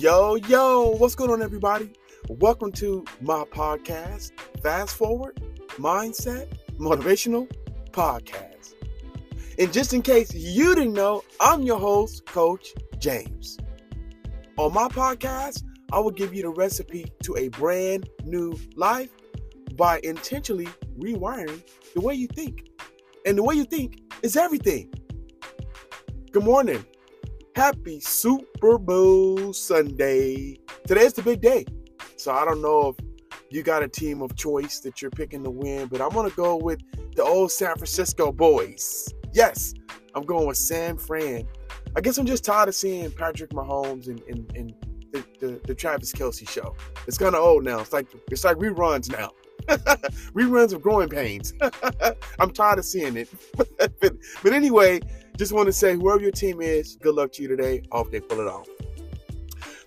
Yo, yo, what's going on, everybody? Welcome to my podcast, Fast Forward Mindset Motivational Podcast. And just in case you didn't know, I'm your host, Coach James. On my podcast, I will give you the recipe to a brand new life by intentionally rewiring the way you think. And the way you think is everything. Good morning. Happy Super Bowl Sunday. Today's the big day. So I don't know if you got a team of choice that you're picking to win, but I'm going to go with the old San Francisco boys. Yes, I'm going with San Fran. I guess I'm just tired of seeing Patrick Mahomes and, and, and the, the, the Travis Kelce show. It's kind of old now. It's like it's like reruns now. reruns of growing pains. I'm tired of seeing it. but, but anyway, just want to say, whoever your team is, good luck to you today. I hope they pull it off.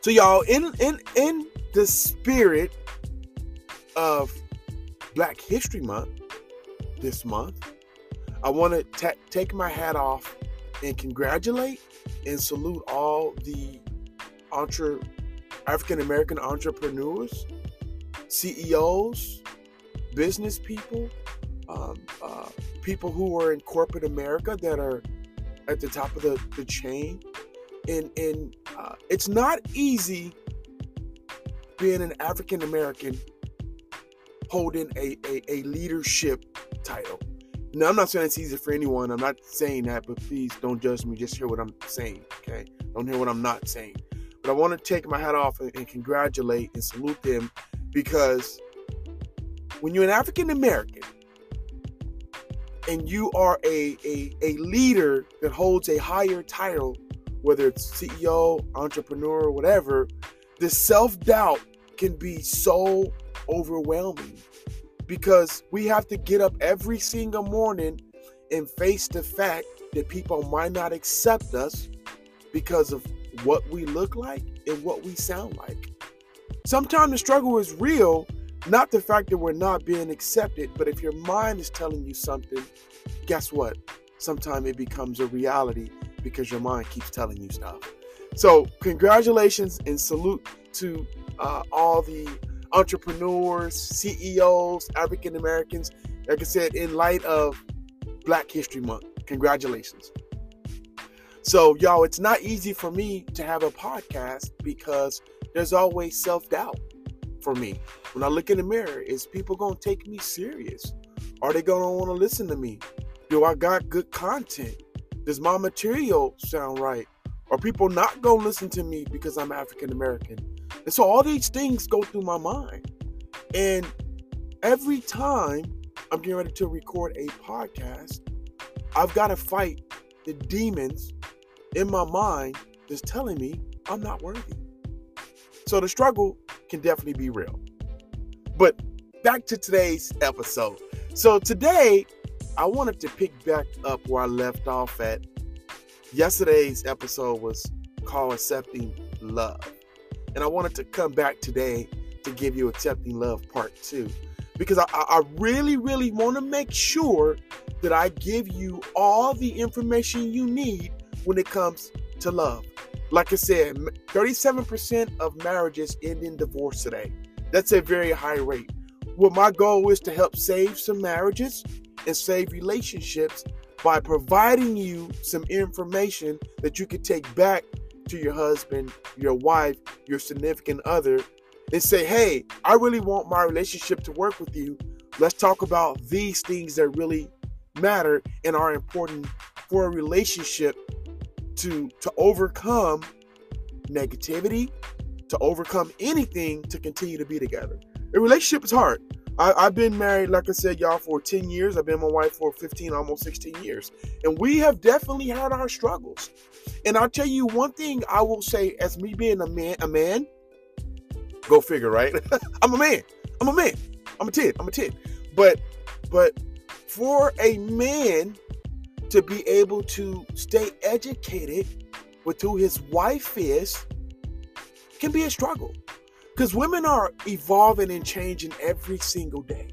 So, y'all, in in in the spirit of Black History Month this month, I want to ta- take my hat off and congratulate and salute all the entre- African American entrepreneurs, CEOs, business people, um, uh, people who are in corporate America that are at the top of the, the chain. And, and uh, it's not easy being an African American holding a, a, a, leadership title. Now, I'm not saying it's easy for anyone. I'm not saying that, but please don't judge me. Just hear what I'm saying, okay? Don't hear what I'm not saying. But I want to take my hat off and, and congratulate and salute them because when you're an African American, and you are a, a, a leader that holds a higher title, whether it's CEO, entrepreneur, or whatever, the self doubt can be so overwhelming because we have to get up every single morning and face the fact that people might not accept us because of what we look like and what we sound like. Sometimes the struggle is real not the fact that we're not being accepted, but if your mind is telling you something, guess what? Sometimes it becomes a reality because your mind keeps telling you stuff. So, congratulations and salute to uh, all the entrepreneurs, CEOs, African Americans. Like I said, in light of Black History Month, congratulations. So, y'all, it's not easy for me to have a podcast because there's always self doubt for me. When I look in the mirror, is people gonna take me serious? Are they gonna want to listen to me? Do I got good content? Does my material sound right? Are people not gonna listen to me because I'm African American? And so all these things go through my mind. And every time I'm getting ready to record a podcast, I've got to fight the demons in my mind that's telling me I'm not worthy. So the struggle can definitely be real. But back to today's episode. So today, I wanted to pick back up where I left off at. Yesterday's episode was called Accepting Love. And I wanted to come back today to give you Accepting Love Part 2. Because I, I really, really want to make sure that I give you all the information you need when it comes to love. Like I said, 37% of marriages end in divorce today. That's a very high rate. Well, my goal is to help save some marriages and save relationships by providing you some information that you can take back to your husband, your wife, your significant other, and say, hey, I really want my relationship to work with you. Let's talk about these things that really matter and are important for a relationship to to overcome negativity, to overcome anything to continue to be together. A relationship is hard. I, have been married, like I said, y'all, for 10 years. I've been my wife for 15, almost 16 years. And we have definitely had our struggles. And I'll tell you one thing I will say as me being a man, a man, go figure, right? I'm a man. I'm a man. I'm a 10. I'm a 10. But but for a man to be able to stay educated with who his wife is can be a struggle because women are evolving and changing every single day.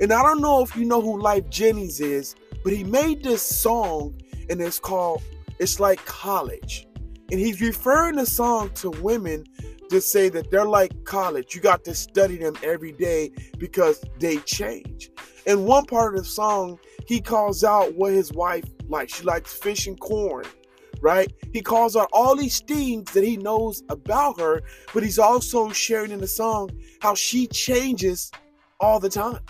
And I don't know if you know who Lyfe Jennings is, but he made this song and it's called It's Like College. And he's referring the song to women to say that they're like college. You got to study them every day because they change. And one part of the song, he calls out what his wife likes. She likes fish and corn, right? He calls out all these things that he knows about her, but he's also sharing in the song how she changes all the time.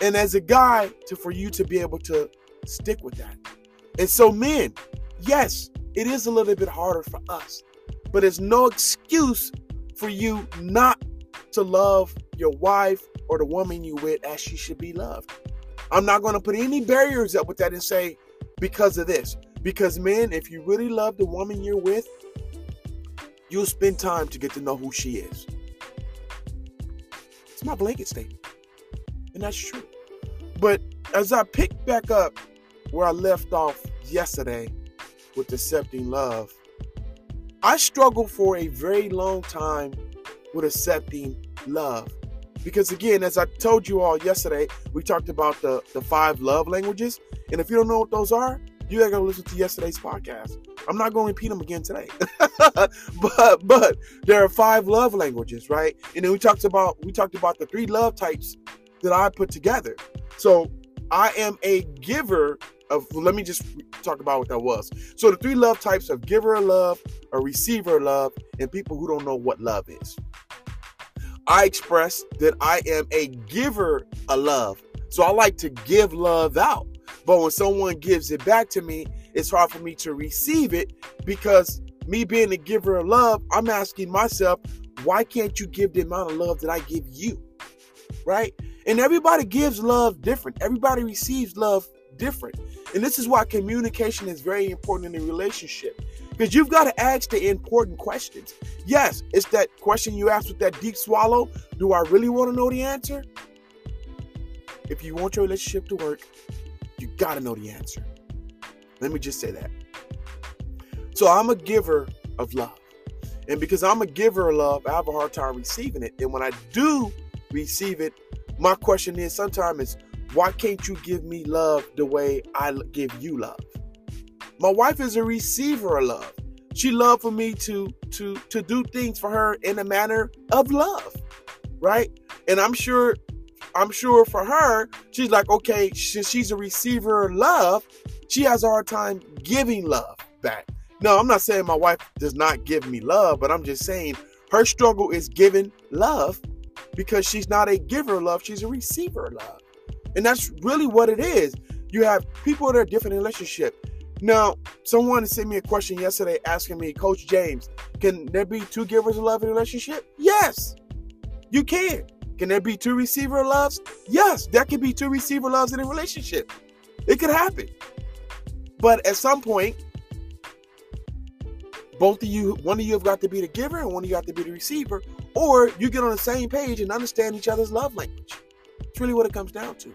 And as a guy, to for you to be able to stick with that. And so, men, yes, it is a little bit harder for us, but it's no excuse for you not to love your wife or the woman you with as she should be loved. I'm not going to put any barriers up with that and say because of this. Because man, if you really love the woman you're with, you'll spend time to get to know who she is. It's my blanket statement. And that's true. But as I pick back up where I left off yesterday with accepting love, I struggled for a very long time with accepting love. Because again, as I told you all yesterday, we talked about the, the five love languages. And if you don't know what those are, you gotta go listen to yesterday's podcast. I'm not to repeat them again today. but but there are five love languages, right? And then we talked about we talked about the three love types that I put together. So I am a giver of let me just talk about what that was. So the three love types of giver of love, a receiver of love, and people who don't know what love is. I express that I am a giver of love. So I like to give love out. But when someone gives it back to me, it's hard for me to receive it because me being a giver of love, I'm asking myself, why can't you give the amount of love that I give you? Right? And everybody gives love different. Everybody receives love different. And this is why communication is very important in a relationship. Because you've got to ask the important questions. Yes, it's that question you ask with that deep swallow. Do I really want to know the answer? If you want your relationship to work, you got to know the answer. Let me just say that. So I'm a giver of love. And because I'm a giver of love, I have a hard time receiving it. And when I do receive it, my question is sometimes is why can't you give me love the way I give you love? My wife is a receiver of love. She loved for me to to to do things for her in a manner of love, right? And I'm sure I'm sure for her, she's like, okay, since she's a receiver of love, she has a hard time giving love back. No, I'm not saying my wife does not give me love, but I'm just saying her struggle is giving love because she's not a giver of love, she's a receiver of love. And that's really what it is. You have people that are different in relationship. Now, someone sent me a question yesterday asking me, Coach James, can there be two givers of love in a relationship? Yes, you can. Can there be two receiver loves? Yes, there can be two receiver loves in a relationship. It could happen. But at some point, both of you, one of you have got to be the giver and one of you have to be the receiver, or you get on the same page and understand each other's love language. It's really what it comes down to.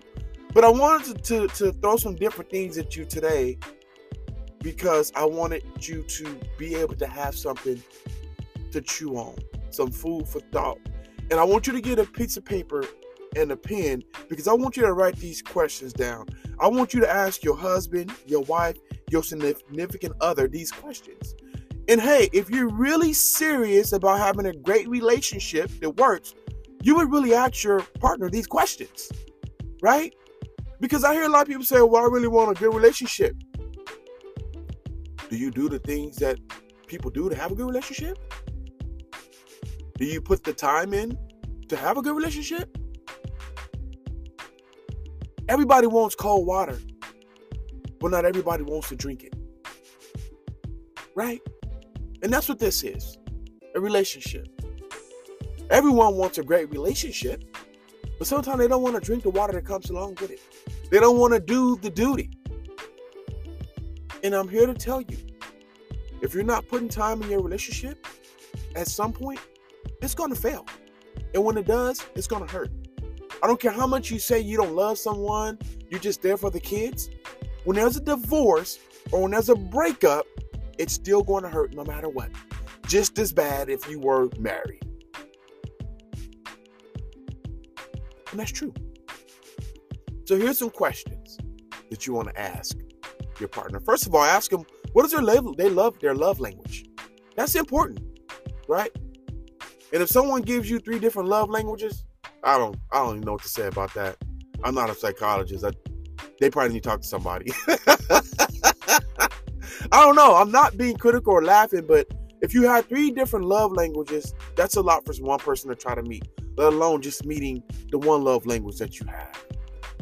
But I wanted to, to, to throw some different things at you today because I wanted you to be able to have something to chew on, some food for thought. And I want you to get a piece of paper and a pen because I want you to write these questions down. I want you to ask your husband, your wife, your significant other these questions. And hey, if you're really serious about having a great relationship that works, you would really ask your partner these questions, right? Because I hear a lot of people say, well, I really want a good relationship. Do you do the things that people do to have a good relationship? Do you put the time in to have a good relationship? Everybody wants cold water, but not everybody wants to drink it. Right? And that's what this is a relationship. Everyone wants a great relationship, but sometimes they don't want to drink the water that comes along with it. They don't want to do the duty. And I'm here to tell you if you're not putting time in your relationship, at some point, it's going to fail. And when it does, it's going to hurt. I don't care how much you say you don't love someone, you're just there for the kids. When there's a divorce or when there's a breakup, it's still going to hurt no matter what. Just as bad if you were married. And that's true. So here's some questions that you want to ask your partner. First of all, ask them what is their love they love their love language. That's important, right? And if someone gives you three different love languages, I don't I don't even know what to say about that. I'm not a psychologist. I, they probably need to talk to somebody. I don't know. I'm not being critical or laughing, but if you had three different love languages, that's a lot for one person to try to meet, let alone just meeting the one love language that you have.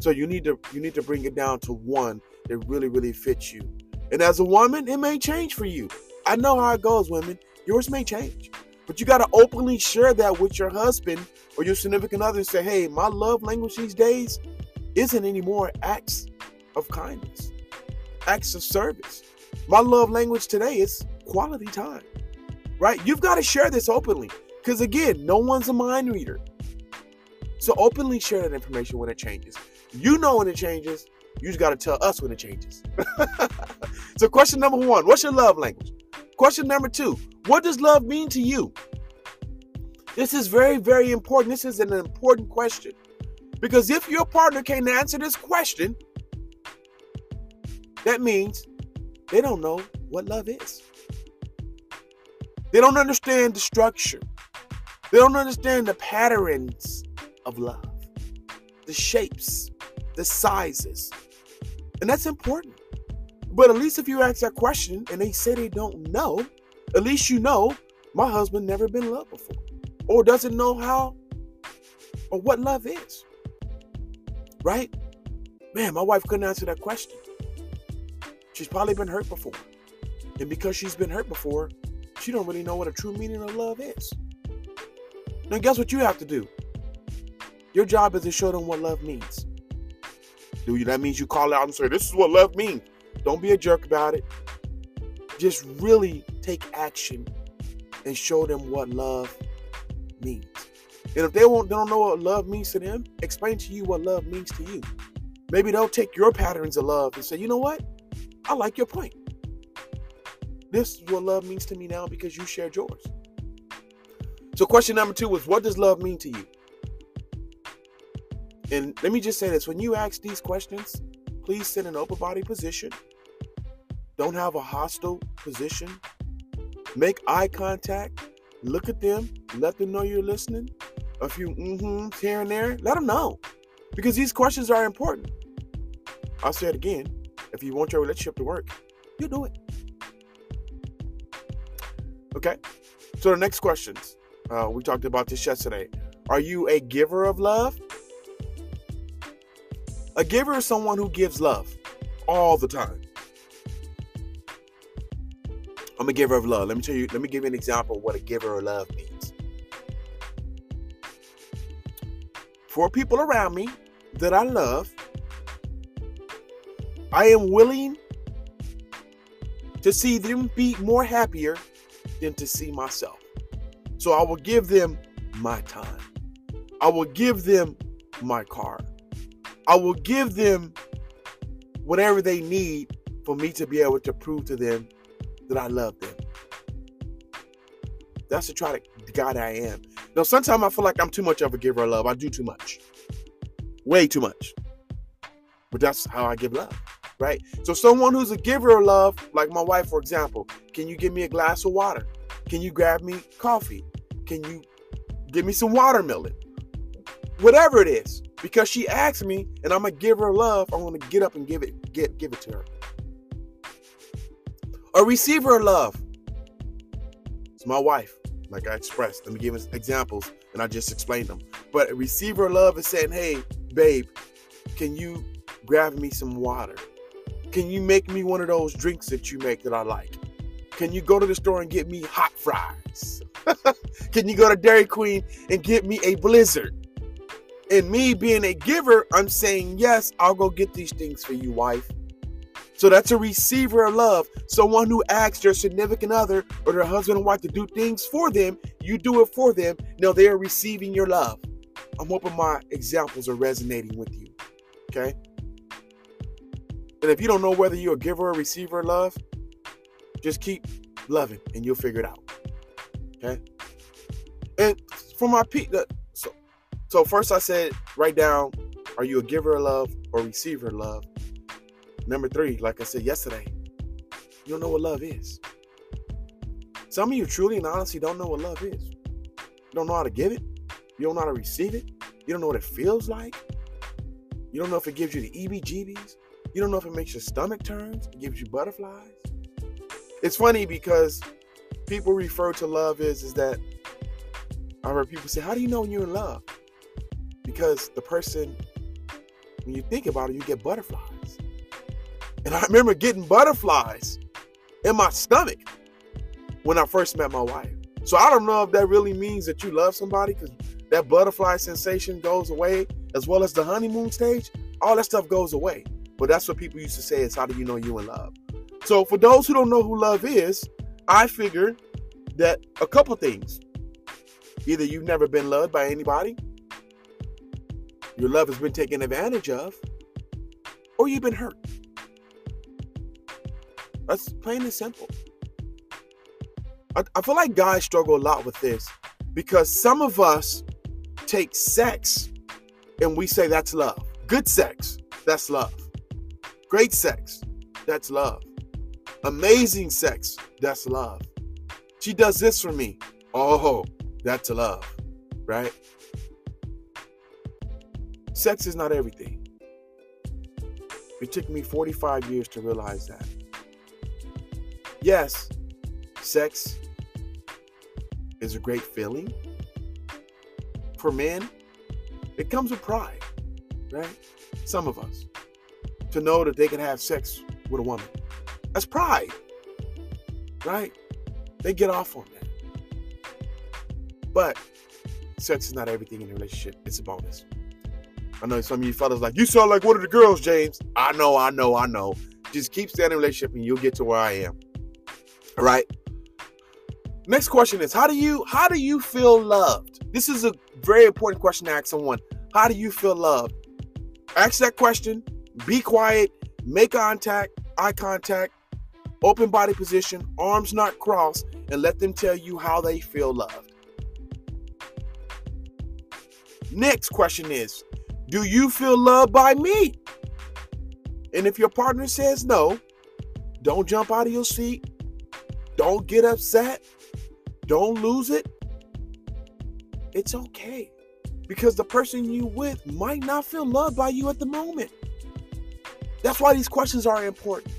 So you need to you need to bring it down to one that really, really fits you. And as a woman, it may change for you. I know how it goes, women. Yours may change. But you got to openly share that with your husband or your significant other and say, hey, my love language these days isn't anymore acts of kindness, acts of service. My love language today is quality time, right? You've got to share this openly because, again, no one's a mind reader. So openly share that information when it changes. You know when it changes. You just got to tell us when it changes. so, question number one What's your love language? Question number two What does love mean to you? This is very, very important. This is an important question. Because if your partner can't answer this question, that means they don't know what love is. They don't understand the structure. They don't understand the patterns of love, the shapes, the sizes. And that's important. But at least if you ask that question and they say they don't know, at least you know my husband never been loved before or doesn't know how or what love is. Right? Man, my wife couldn't answer that question. She's probably been hurt before. And because she's been hurt before, she don't really know what a true meaning of love is. Now guess what you have to do? Your job is to show them what love means. Do you that means you call out and say, This is what love means. Don't be a jerk about it. Just really take action and show them what love means. And if they won't they don't know what love means to them, explain to you what love means to you. Maybe they'll take your patterns of love and say, you know what? I like your point. This is what love means to me now because you shared yours. So question number two was what does love mean to you? And let me just say this when you ask these questions, please sit in an open body position. Don't have a hostile position. Make eye contact. Look at them. Let them know you're listening. A few mm-hms here and there. Let them know. Because these questions are important. I'll say it again. If you want your relationship to work, you do it. Okay. So the next questions. Uh, we talked about this yesterday. Are you a giver of love? A giver is someone who gives love all the time. I'm a giver of love. Let me tell you, let me give you an example of what a giver of love means. For people around me that I love, I am willing to see them be more happier than to see myself. So I will give them my time. I will give them my car. I will give them whatever they need for me to be able to prove to them that I love them. That's the try the God I am. Now, sometimes I feel like I'm too much of a giver of love. I do too much, way too much. But that's how I give love, right? So, someone who's a giver of love, like my wife, for example, can you give me a glass of water? Can you grab me coffee? Can you give me some watermelon? Whatever it is, because she asked me, and I'm gonna give her love. I'm gonna get up and give it, get give it to her. A receiver of love. It's my wife, like I expressed. Let me give examples, and I just explained them. But a receiver of love is saying, "Hey, babe, can you grab me some water? Can you make me one of those drinks that you make that I like? Can you go to the store and get me hot fries? Can you go to Dairy Queen and get me a blizzard? And me being a giver, I'm saying, yes, I'll go get these things for you, wife. So that's a receiver of love. Someone who asks their significant other or their husband and wife to do things for them, you do it for them. Now they are receiving your love. I'm hoping my examples are resonating with you. Okay? And if you don't know whether you're a giver or a receiver of love, just keep loving and you'll figure it out. Okay? And for my people, so first I said write down are you a giver of love or receiver of love? Number three, like I said yesterday, you don't know what love is. Some of you truly and honestly don't know what love is. You don't know how to give it. You don't know how to receive it. You don't know what it feels like. You don't know if it gives you the EBGBs. You don't know if it makes your stomach turns. It gives you butterflies. It's funny because people refer to love is is that I heard people say, "How do you know when you're in love?" Because the person, when you think about it, you get butterflies. And I remember getting butterflies in my stomach when I first met my wife. So I don't know if that really means that you love somebody because that butterfly sensation goes away, as well as the honeymoon stage. All that stuff goes away. But that's what people used to say is how do you know you in love? So for those who don't know who love is, I figure that a couple things. Either you've never been loved by anybody, your love has been taken advantage of, or you've been hurt. That's plain and simple. I, I feel like guys struggle a lot with this because some of us take sex and we say that's love. Good sex, that's love. Great sex, that's love. Amazing sex, that's love. She does this for me. Oh, that's love, right? Sex is not everything. It took me 45 years to realize that. Yes, sex is a great feeling. For men, it comes with pride, right? Some of us. To know that they can have sex with a woman. That's pride, right? They get off on that. But sex is not everything in a relationship, it's a bonus. I know some of you fellas like, you sound like one of the girls, James. I know, I know, I know. Just keep staying in relationship and you'll get to where I am. All right. Next question is how do you how do you feel loved? This is a very important question to ask someone. How do you feel loved? Ask that question, be quiet, make contact, eye contact, open body position, arms not crossed, and let them tell you how they feel loved. Next question is Do you feel loved by me? And if your partner says no, don't jump out of your seat. Don't get upset. Don't lose it. It's okay. Because the person you with might not feel loved by you at the moment. That's why these questions are important,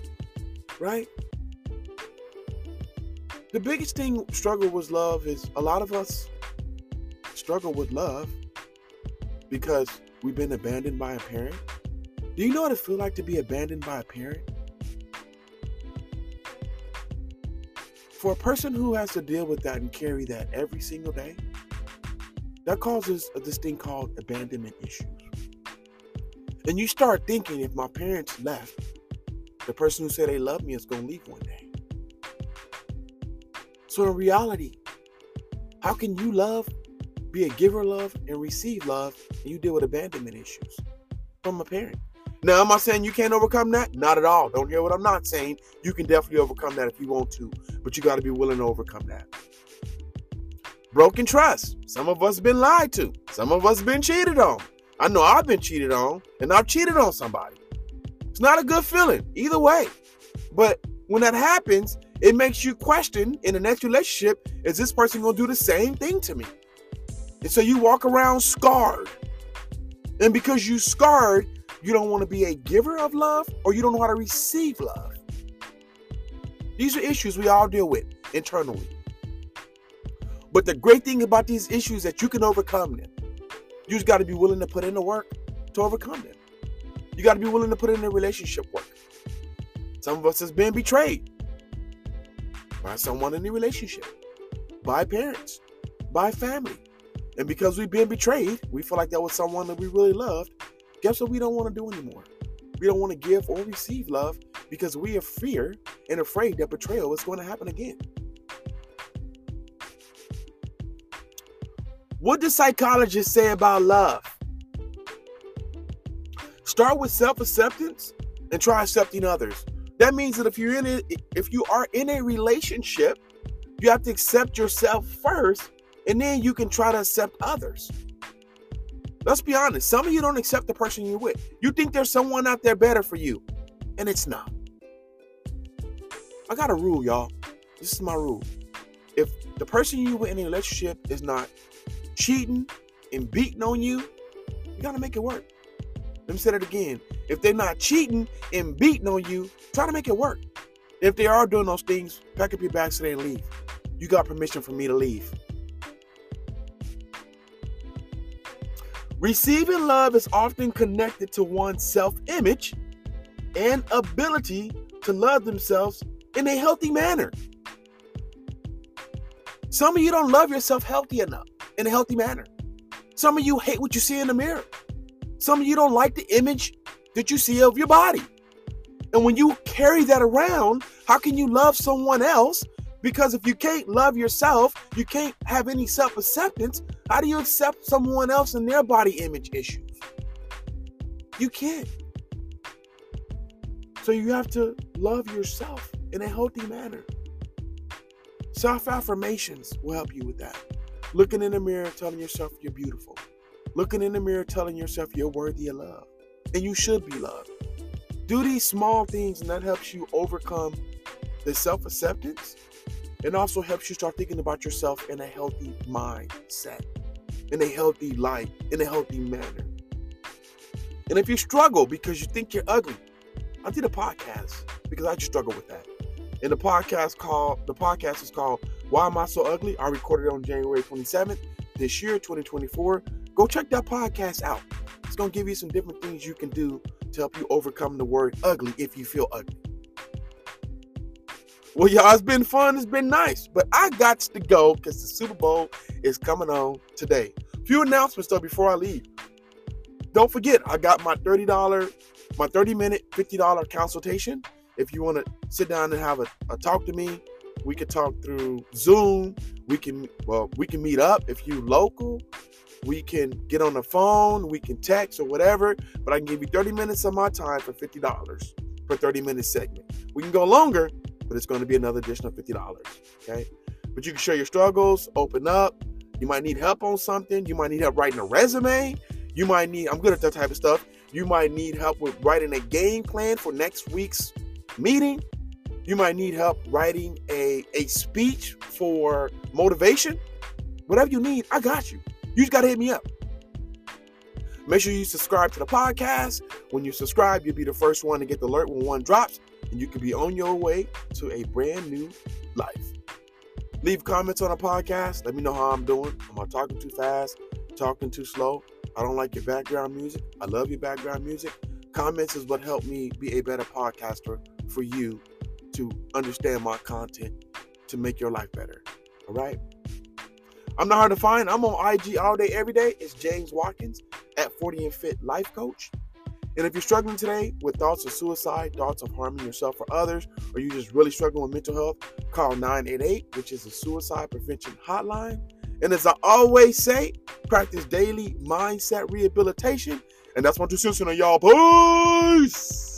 right? The biggest thing struggle with love is a lot of us struggle with love because we've been abandoned by a parent. Do you know what it feels like to be abandoned by a parent? For a person who has to deal with that and carry that every single day, that causes this thing called abandonment issues. And you start thinking if my parents left, the person who said they love me is going to leave one day. So in reality, how can you love, be a giver of love, and receive love, and you deal with abandonment issues from a parent? Now, am I saying you can't overcome that? Not at all. Don't hear what I'm not saying. You can definitely overcome that if you want to, but you got to be willing to overcome that. Broken trust. Some of us been lied to. Some of us been cheated on. I know I've been cheated on, and I've cheated on somebody. It's not a good feeling either way. But when that happens, it makes you question in the next relationship, is this person going to do the same thing to me? And so you walk around scarred. And because you scarred, you don't want to be a giver of love or you don't know how to receive love. These are issues we all deal with internally. But the great thing about these issues is that you can overcome them. You just got to be willing to put in the work to overcome them. You got to be willing to put in the relationship work. Some of us has been betrayed by someone in the relationship, by parents, by family. And because we've been betrayed, we feel like that was someone that we really loved Guess what we don't want to do anymore? We don't want to give or receive love because we are fear and afraid that betrayal is going to happen again. What do psychologists say about love? Start with self-acceptance and try accepting others. That means that if you're in it, if you are in a relationship, you have to accept yourself first, and then you can try to accept others. Let's be honest. Some of you don't accept the person you're with. You think there's someone out there better for you, and it's not. I got a rule, y'all. This is my rule. if the person you with in a relationship is not cheating and beating on you, you gotta make it work. Let me say that again. If they're not cheating and beating on you, try to make it work. If they are doing those things, pack up your bags and leave. You got permission for me to leave. Receiving love is often connected to one's self image and ability to love themselves in a healthy manner. Some of you don't love yourself healthy enough in a healthy manner. Some of you hate what you see in the mirror. Some of you don't like the image that you see of your body. And when you carry that around, how can you love someone else? Because if you can't love yourself, you can't have any self acceptance. How do you accept someone else and their body image issues? You can't. So you have to love yourself in a healthy manner. Self affirmations will help you with that. Looking in the mirror, telling yourself you're beautiful. Looking in the mirror, telling yourself you're worthy of love. And you should be loved. Do these small things, and that helps you overcome the self acceptance and also helps you start thinking about yourself in a healthy mindset, in a healthy light, in a healthy manner. And if you struggle because you think you're ugly, I did a podcast because I just struggle with that. And the podcast called the podcast is called Why Am I So Ugly? I recorded it on January 27th this year, 2024. Go check that podcast out. It's gonna give you some different things you can do to help you overcome the word ugly if you feel ugly. Well, y'all, it's been fun. It's been nice. But I got to go because the Super Bowl is coming on today. Few announcements though before I leave. Don't forget, I got my $30, my 30 minute, $50 consultation. If you want to sit down and have a, a talk to me, we could talk through Zoom. We can, well, we can meet up if you local. We can get on the phone, we can text or whatever, but I can give you 30 minutes of my time for $50 per 30 minute segment. We can go longer, but it's going to be another additional $50. Okay. But you can share your struggles, open up. You might need help on something. You might need help writing a resume. You might need, I'm good at that type of stuff. You might need help with writing a game plan for next week's meeting. You might need help writing a, a speech for motivation. Whatever you need, I got you. You just got to hit me up. Make sure you subscribe to the podcast. When you subscribe, you'll be the first one to get the alert when one drops, and you can be on your way to a brand new life. Leave comments on the podcast. Let me know how I'm doing. Am I talking too fast? Talking too slow? I don't like your background music. I love your background music. Comments is what helped me be a better podcaster for you to understand my content to make your life better. All right? I'm not hard to find. I'm on IG all day, every day. It's James Watkins at 40 and Fit Life Coach. And if you're struggling today with thoughts of suicide, thoughts of harming yourself or others, or you just really struggling with mental health, call 988, which is a suicide prevention hotline. And as I always say, practice daily mindset rehabilitation. And that's my two cents on y'all. Peace.